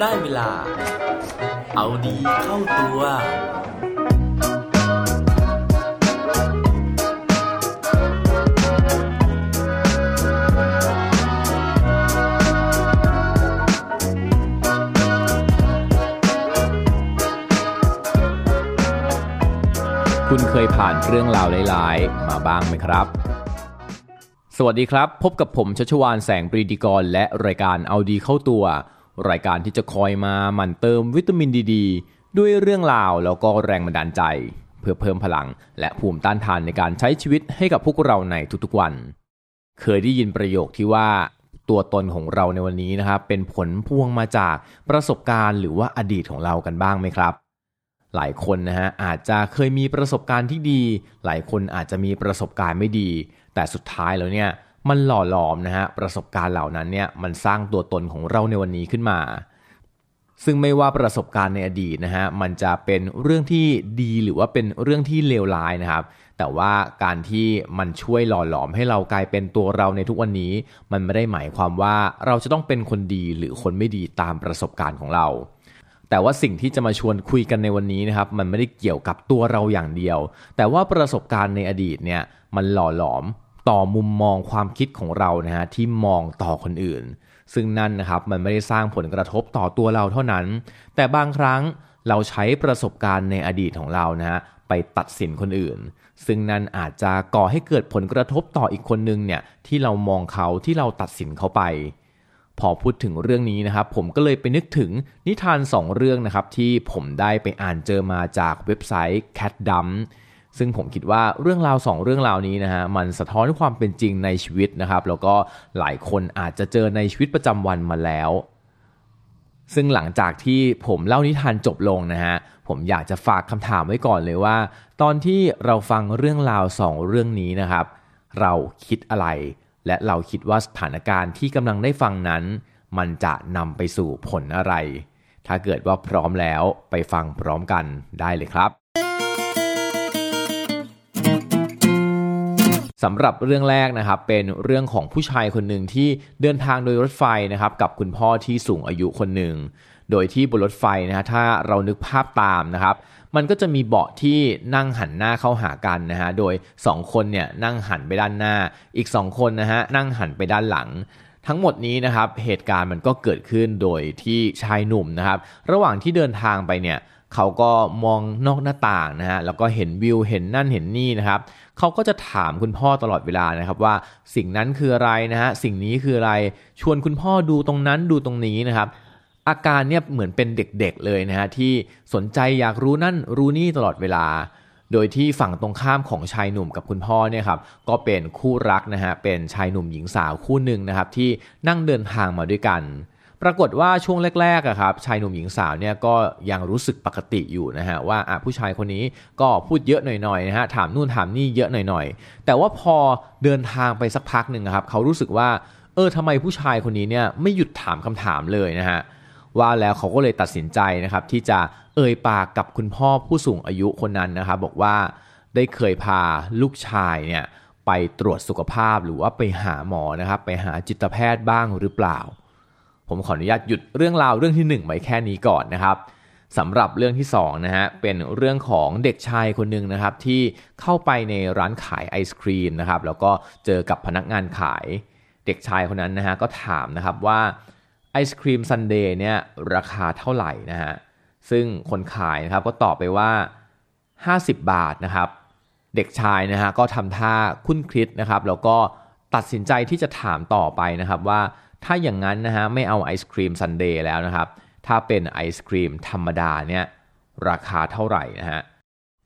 ได้เวลา เอาดีเข้าตัว คุณเคยผ่านเรื่องราวร้ายๆ มาบ้างไหมครับ สวัสดีครับ พบกับผมชัชวานแสงปรีดีกรและรายการเอาดีเข้าตัว รายการที่จะคอยมาหมั่นเติมวิตามินดีดด้วยเรื่องราวแล้วก็แรงบันดาลใจ เพื่อเพิ่มพลัง และภูมิต้านทานในการใช้ชีวิตให้กับพวกเราในทุกๆวัน เคยได้ยินประโยคที่ว่าตัวตนของเราในวันนี้นะครับเป็นผลพวงมาจากประสบการณ์หรือว่าอดีตของเรากันบ้างไหมครับ หลายคนนะฮะอาจจะเคยมีประสบการณ์ที่ดี หลายคนอาจจะมีประสบการณ์ไม่ดี แต่สุดท้ายแล้วเนี่ย มันหล่อหลอมนะฮะประสบการณ์เหล่านั้นเนี่ยมันสร้างตัวตนของเราในวันนี้ขึ้นมา ซึ่งไม่ว่าประสบการณ์ในอดีตนะฮะมันจะเป็นเรื่องที่ดีหรือว่าเป็นเรื่องที่เลวร้ายนะครับ แต่ว่าการที่มันช่วยหล่อหลอมให้เรากลายเป็นตัวเราในทุกวันนี้ มันไม่ได้หมายความว่าเราจะต้องเป็นคนดีหรือคนไม่ดีตามประสบการณ์ของเราแต่ว่าสิ่งที่จะมาชวนคุยกันในวันนี้นะครับมันไม่ได้เกี่ยวกับตัวเราอย่างเดียว แต่ว่าประสบการณ์ในอดีตเนี่ยมันหล่อหลอม ต่อมุมมองความคิดของเรานะฮะที่มองต่อคนอื่น ซึ่งนั่นนะครับมันไม่ได้สร้างผลกระทบต่อตัวเราเท่านั้น แต่บางครั้งเราใช้ประสบการณ์ในอดีตของเรานะฮะไปตัดสินคนอื่น ซึ่งนั่นอาจจะก่อให้เกิดผลกระทบต่ออีกคนนึงเนี่ยที่เรามองเขาที่เราตัดสินเขาไป พอพูดถึงเรื่องนี้นะครับ ผมก็เลยไปนึกถึงนิทานสองเรื่องนะครับที่ผมได้ไปอ่านเจอมาจากเว็บไซต์ Cat d u m ซึ่งผมคิดว่าเรื่องราวสองเรื่องราวนี้นะฮะมันสะท้อนความเป็นจริงในชีวิตนะครับ แล้วก็หลายคนอาจจะเจอในชีวิตประจำวันมาแล้ว ซึ่งหลังจากที่ผมเล่านิทานจบลงนะฮะผมอยากจะฝากคำถามไว้ก่อนเลยว่า ตอนที่เราฟังเรื่องราวสองเรื่องนี้นะครับ เราคิดอะไร และเราคิดว่าสถานการณ์ที่กำลังได้ฟังนั้น มันจะนำไปสู่ผลอะไร ถ้าเกิดว่าพร้อมแล้วไปฟังพร้อมกันได้เลยครับ สำหรับเรื่องแรกนะครับเป็นเรื่องของผู้ชายคนหนึ่งที่เดินทางโดยรถไฟนะครับกับคุณพ่อที่สูงอายุคนหนึ่งโดยที่บนรถไฟนะฮะถ้าเรานึกภาพตามนะครับ มันก็จะมีเบาะที่นั่งหันหน้าเข้าหากันนะฮะโดย 2 คนเนี่ยนั่งหันไปด้านหน้า อีก 2 คนนะฮะนั่งหันไปด้านหลัง ทั้งหมดนี้นะครับเหตุการณ์มันก็เกิดขึ้นโดยที่ชายหนุ่มนะครับ ระหว่างที่เดินทางไปเนี่ย เขาก็มองนอกหน้าต่างนะฮะแล้วก็เห็นวิวเห็นนั่นเห็นนี่นะครับเขาก็จะถามคุณพ่อตลอดเวลานะครับว่าสิ่งนั้นคืออะไรนะฮะสิ่งนี้คืออะไรชวนคุณพ่อดูตรงนั้นดูตรงนี้นะครับอาการเนี่ยเหมือนเป็นเด็กๆเลยนะฮะที่สนใจอยากรู้นั่นรู้นี่ตลอดเวลา โดยที่ฝั่งตรงข้ามของชายหนุ่มกับคุณพ่อเนี่ยครับก็เป็นคู่รักนะฮะเป็นชายหนุ่มหญิงสาวคู่หนึ่งนะครับที่นั่งเดินทางมาด้วยกัน ปรากฏว่าช่วงแรกๆครับชายหนุ่มหญิงสาวเนี่ยก็ยังรู้สึกปกติอยู่นะฮะว่าผู้ชายคนนี้ก็พูดเยอะหน่อยๆนะฮะถามนู่นถามนี่เยอะหน่อยๆ แต่ว่าพอเดินทางไปสักพักหนึ่งครับเขารู้สึกว่าเออทำไมผู้ชายคนนี้เนี่ยไม่หยุดถามคำถามเลยนะฮะว่าแล้วเขาก็เลยตัดสินใจนะครับที่จะเอ่ยปากกับคุณพ่อผู้สูงอายุคนนั้นนะครับบอกว่าได้เคยพาลูกชายเนี่ยไปตรวจสุขภาพหรือว่าไปหาหมอนะครับไปหาจิตแพทย์บ้างหรือเปล่า ผมขออนุญาตหยุดเรื่องราวเรื่องที่ 1 ไว้แค่นี้ก่อนนะครับสำหรับเรื่องที่2นะฮะเป็นเรื่องของเด็กชายคนหนึ่งนะครับที่เข้าไปในร้านขายไอศครีมนะครับแล้วก็เจอกับพนักงานขายเด็กชายคนนั้นนะฮะก็ถามนะครับว่าไอศครีมซันเดย์เนี่ยราคาเท่าไหร่นะฮะซึ่งคนขายนะครับก็ตอบไปว่า 50 บาทนะครับเด็กชายนะฮะก็ทำท่าครุ่นคิดนะครับแล้วก็ตัดสินใจที่จะถามต่อไปนะครับว่า ถ้าอย่างนั้นนะฮะไม่เอาไอศครีมซันเดย์แล้วนะครับ ถ้าเป็นไอศครีมธรรมดาเนี่ยราคาเท่าไหร่นะฮะ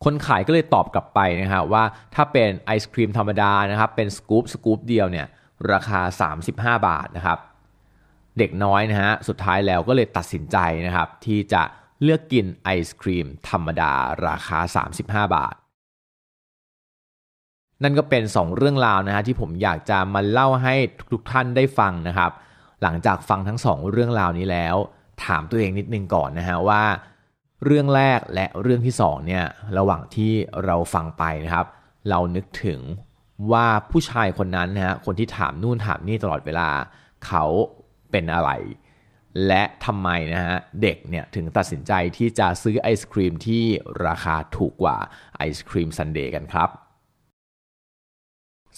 คนขายก็เลยตอบกลับไปนะฮะว่าถ้าเป็นไอศครีมธรรมดานะครับเป็นสกู๊ปสกู๊ปเดียวเนี่ยราคา 35 บาทนะครับ เด็กน้อยนะฮะสุดท้ายแล้วก็เลยตัดสินใจนะครับที่จะเลือกกินไอศครีมธรรมดาราคา 35 บาท นั่นก็เป็น 2 เรื่องราวนะฮะที่ผมอยากจะมาเล่าให้ทุกท่านได้ฟังนะครับ หลังจากฟังทั้ง 2 เรื่องราวนี้แล้ว ถามตัวเองนิดนึงก่อนนะฮะว่า เรื่องแรกและเรื่องที่2เนี่ยระหว่างที่เราฟังไปนะครับ เรานึกถึงว่าผู้ชายคนนั้นนะฮะคนที่ถามนู่นถามนี่ตลอดเวลา เขาเป็นอะไร และทำไมนะฮะเด็กเนี่ยถึงตัดสินใจที่จะซื้อไอศครีมที่ราคาถูกกว่าไอศครีมซันเดย์กันครับ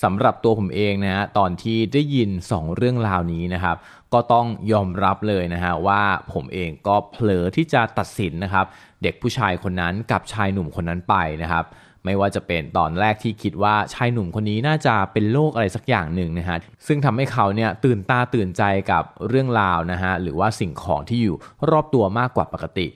สำหรับตัวผมเองนะฮะตอนที่ได้ยิน 2 เรื่องราวนี้นะครับ ก็ต้องยอมรับเลยนะฮะว่าผมเองก็เผลอที่จะตัดสินนะครับ เด็กผู้ชายคนนั้นกับชายหนุ่มคนนั้นไปนะครับไม่ว่าจะเป็นตอนแรกที่คิดว่าชายหนุ่มคนนี้น่าจะเป็นโรคอะไรสักอย่างหนึ่งนะฮะซึ่งทำให้เขาเนี่ยตื่นตาตื่นใจกับเรื่องราวนะฮะหรือว่าสิ่งของที่อยู่รอบตัวมากกว่าปกติ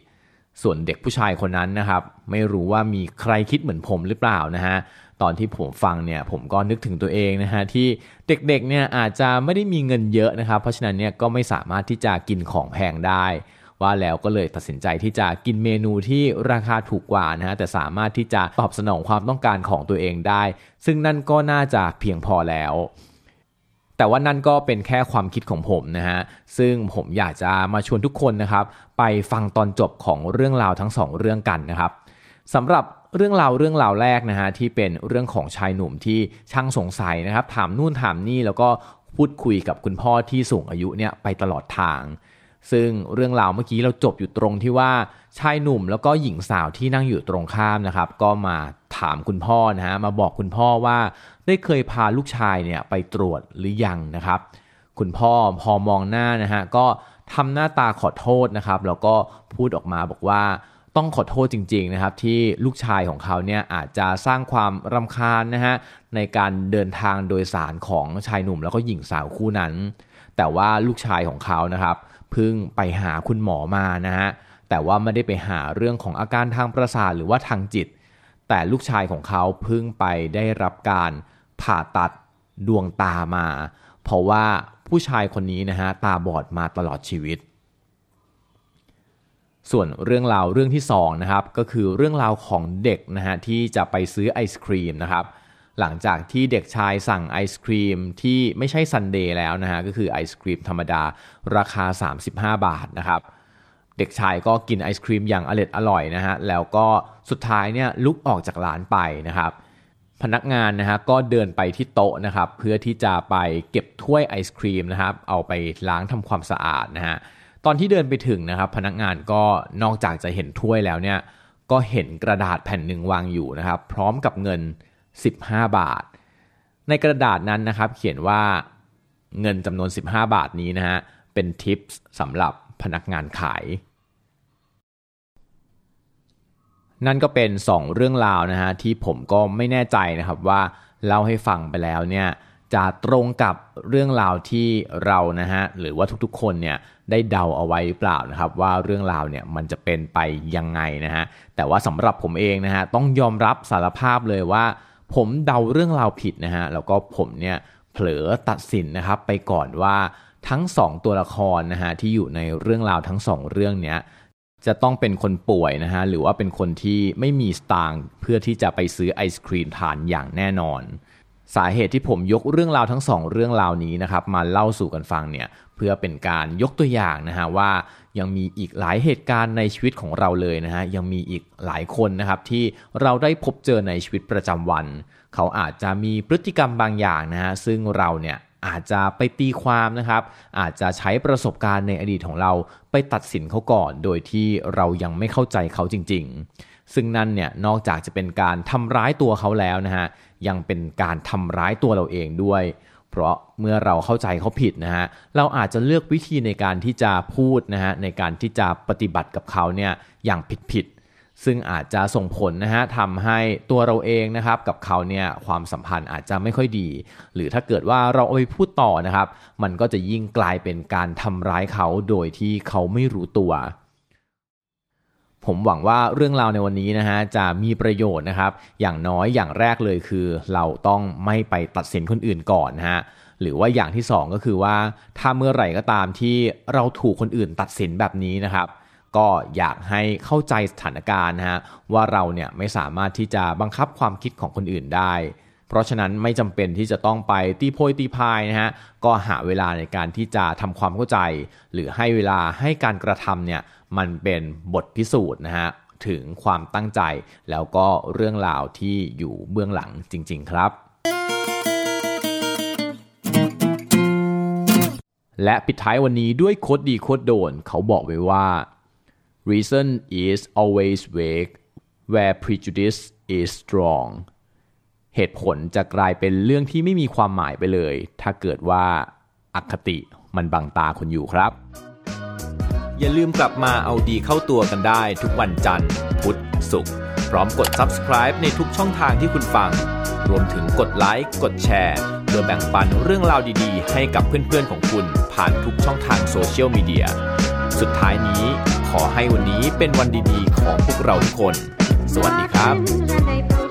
ส่วนเด็กผู้ชายคนนั้นนะครับ ไม่รู้ว่ามีใครคิดเหมือนผมหรือเปล่านะฮะ ตอนที่ผมฟังเนี่ยผมก็นึกถึงตัวเองนะฮะที่เด็กๆเนี่ยอาจจะไม่ได้มีเงินเยอะนะครับ เพราะฉะนั้นเนี่ยก็ไม่สามารถที่จะกินของแพงได้ ว่าแล้วก็เลยตัดสินใจที่จะกินเมนูที่ราคาถูกกว่านะฮะแต่สามารถที่จะตอบสนองความต้องการของตัวเองได้ ซึ่งนั่นก็น่าจะเพียงพอแล้วแต่ว่านั่นก็เป็นแค่ความคิดของผมนะฮะ ซึ่งผมอยากจะมาชวนทุกคนนะครับ ไปฟังตอนจบของเรื่องราวทั้งสองเรื่องกันนะครับสำหรับ เรื่องราวเรื่องราวแรกนะฮะที่เป็นเรื่องของชายหนุ่มที่ช่างสงสัยนะครับ ถามนู่นถามนี่แล้วก็พูดคุยกับคุณพ่อที่สูงอายุเนี่ยไปตลอดทาง ซึ่งเรื่องราวเมื่อกี้เราจบอยู่ตรงที่ว่าชายหนุ่มแล้วก็หญิงสาวที่นั่งอยู่ตรงข้ามนะครับ ก็มาถามคุณพ่อนะฮะมาบอกคุณพ่อว่าได้เคยพาลูกชายเนี่ยไปตรวจหรือยังนะครับ คุณพ่อพอมองหน้านะฮะก็ทำหน้าตาขอโทษนะครับแล้วก็พูดออกมาบอกว่า ต้องขอโทษจริงๆนะครับที่ลูกชายของเขาเนี่ยอาจจะสร้างความรำคาญนะฮะในการเดินทางโดยสารของชายหนุ่มแล้วก็หญิงสาวคู่นั้น แต่ว่าลูกชายของเขานะครับพึ่งไปหาคุณหมอมานะฮะแต่ว่าไม่ได้ไปหาเรื่องของอาการทางประสาทหรือว่าทางจิต แต่ลูกชายของเขาพึ่งไปได้รับการผ่าตัดดวงตามา เพราะว่าผู้ชายคนนี้นะฮะตาบอดมาตลอดชีวิต ส่วนเรื่องราวเรื่องที่2นะครับก็คือเรื่องราวของเด็กนะฮะที่จะไปซื้อไอศครีมนะครับหลังจากที่เด็กชายสั่งไอศครีมที่ไม่ใช่ซันเดย์แล้วนะฮะก็คือไอศครีมธรรมดาราคา 35 บาทนะครับเด็กชายก็กินไอศครีมอย่างอร่อยอร่อยนะฮะแล้วก็สุดท้ายเนี่ยลุกออกจากร้านไปนะครับพนักงานนะฮะก็เดินไปที่โต๊ะนะครับเพื่อที่จะไปเก็บถ้วยไอศครีมนะครับเอาไปล้างทำความสะอาดนะฮะ ตอนที่เดินไปถึงนะครับพนักงานก็นอกจากจะเห็นถ้วยแล้วเนี่ยก็เห็นกระดาษแผ่นหนึ่งวางอยู่นะครับ พร้อมกับเงิน 15 บาท ในกระดาษนั้นนะครับ เขียนว่าเงินจำนวน 15 บาทนี้นะฮะเป็นทิปสำหรับพนักงานขาย นั่นก็เป็น 2 เรื่องราวนะฮะที่ผมก็ไม่แน่ใจนะครับว่าเล่าให้ฟังไปแล้วเนี่ยจะตรงกับเรื่องราวที่เรานะฮะหรือว่าทุกๆคนเนี่ย ได้เดาเอาไว้หรือเปล่านะครับ ว่าเรื่องราวเนี่ยมันจะเป็นไปยังไงนะฮะแต่ว่าสำหรับผมเองนะฮะต้องยอมรับสารภาพเลยว่า ผมเดาเรื่องราวผิดนะฮะแล้วก็ผมเนี่ยเผลอตัดสินนะครับไปก่อนว่าทั้งสองตัวละครนะฮะที่อยู่ในเรื่องราวทั้งสองเรื่องเนี้ยจะต้องเป็นคนป่วยนะฮะหรือว่าเป็นคนที่ไม่มีสตางค์เพื่อที่จะไปซื้อไอศครีมทานอย่างแน่นอน สาเหตุที่ผมยกเรื่องราวทั้งสองเรื่องราวนี้นะครับมาเล่าสู่กันฟังเนี่ยเพื่อเป็นการยกตัวอย่างนะฮะว่ายังมีอีกหลายเหตุการณ์ในชีวิตของเราเลยนะฮะยังมีอีกหลายคนนะครับที่เราได้พบเจอในชีวิตประจำวัน เขาอาจจะมีพฤติกรรมบางอย่างนะฮะซึ่งเราเนี่ยอาจจะไปตีความนะครับ อาจจะใช้ประสบการณ์ในอดีตของเราไปตัดสินเขาก่อน โดยที่เรายังไม่เข้าใจเขาจริง ๆ ซึ่งนั่นเนี่ยนอกจากจะเป็นการทำร้ายตัวเขาแล้วนะฮะยังเป็นการทำร้ายตัวเราเองด้วย เพราะเมื่อเราเข้าใจเขาผิดนะฮะเราอาจจะเลือกวิธีในการที่จะพูดนะฮะในการที่จะปฏิบัติกับเขาเนี่ยอย่างผิดๆซึ่งอาจจะส่งผลนะฮะทำให้ตัวเราเองนะครับกับเขาเนี่ยความสัมพันธ์อาจจะไม่ค่อยดี หรือถ้าเกิดว่าเราเอาไปพูดต่อนะครับ มันก็จะยิ่งกลายเป็นการทำร้ายเขาโดยที่เขาไม่รู้ตัว ผมหวังว่าเรื่องราวในวันนี้นะฮะจะมีประโยชน์นะครับ อย่างน้อยอย่างแรกเลยคือ เราต้องไม่ไปตัดสินคนอื่นก่อนนะฮะหรือว่าอย่างที่ 2 ก็คือว่าถ้าเมื่อไหร่ก็ตามที่เราถูกคนอื่นตัดสินแบบนี้นะครับ ก็อยากให้เข้าใจสถานการณ์นะฮะว่าเราเนี่ยไม่สามารถที่จะบังคับความคิดของคนอื่นได้ เพราะฉะนั้นไม่จำเป็นที่จะต้องไปตีโพยตีพายนะฮะก็หาเวลาในการที่จะทำความเข้าใจ หรือให้เวลาให้การกระทำเนี่ยมันเป็นบทพิสูจน์นะฮะถึงความตั้งใจ แล้วก็เรื่องราวที่อยู่เบื้องหลังจริง ๆ ครับและปิดท้ายวันนี้ด้วยโคดดีโคดโดน เขาบอกไว้ว่า reason is always weak where prejudice is strong เหตุผลจะกลายเป็นเรื่องที่ไม่มีความหมายไปเลย ถ้าเกิดว่าอคติมันบังตาคุณอยู่ครับ อย่าลืมกลับมาเอาดีเข้าตัวกันได้ทุกวันจันทร์ พุธศุกร์พร้อมกด subscribe ในทุกช่องทางที่คุณฟัง รวมถึงกดไลค์กดแชร์เพื่อแบ่งปันเรื่องราวดีๆ ให้กับเพื่อนๆของคุณผ่านทุกช่องทางโซเชียลมีเดียสุดท้ายนี้ขอให้วันนี้เป็นวันดีๆ ของพวกเราทุกคน สวัสดีครับ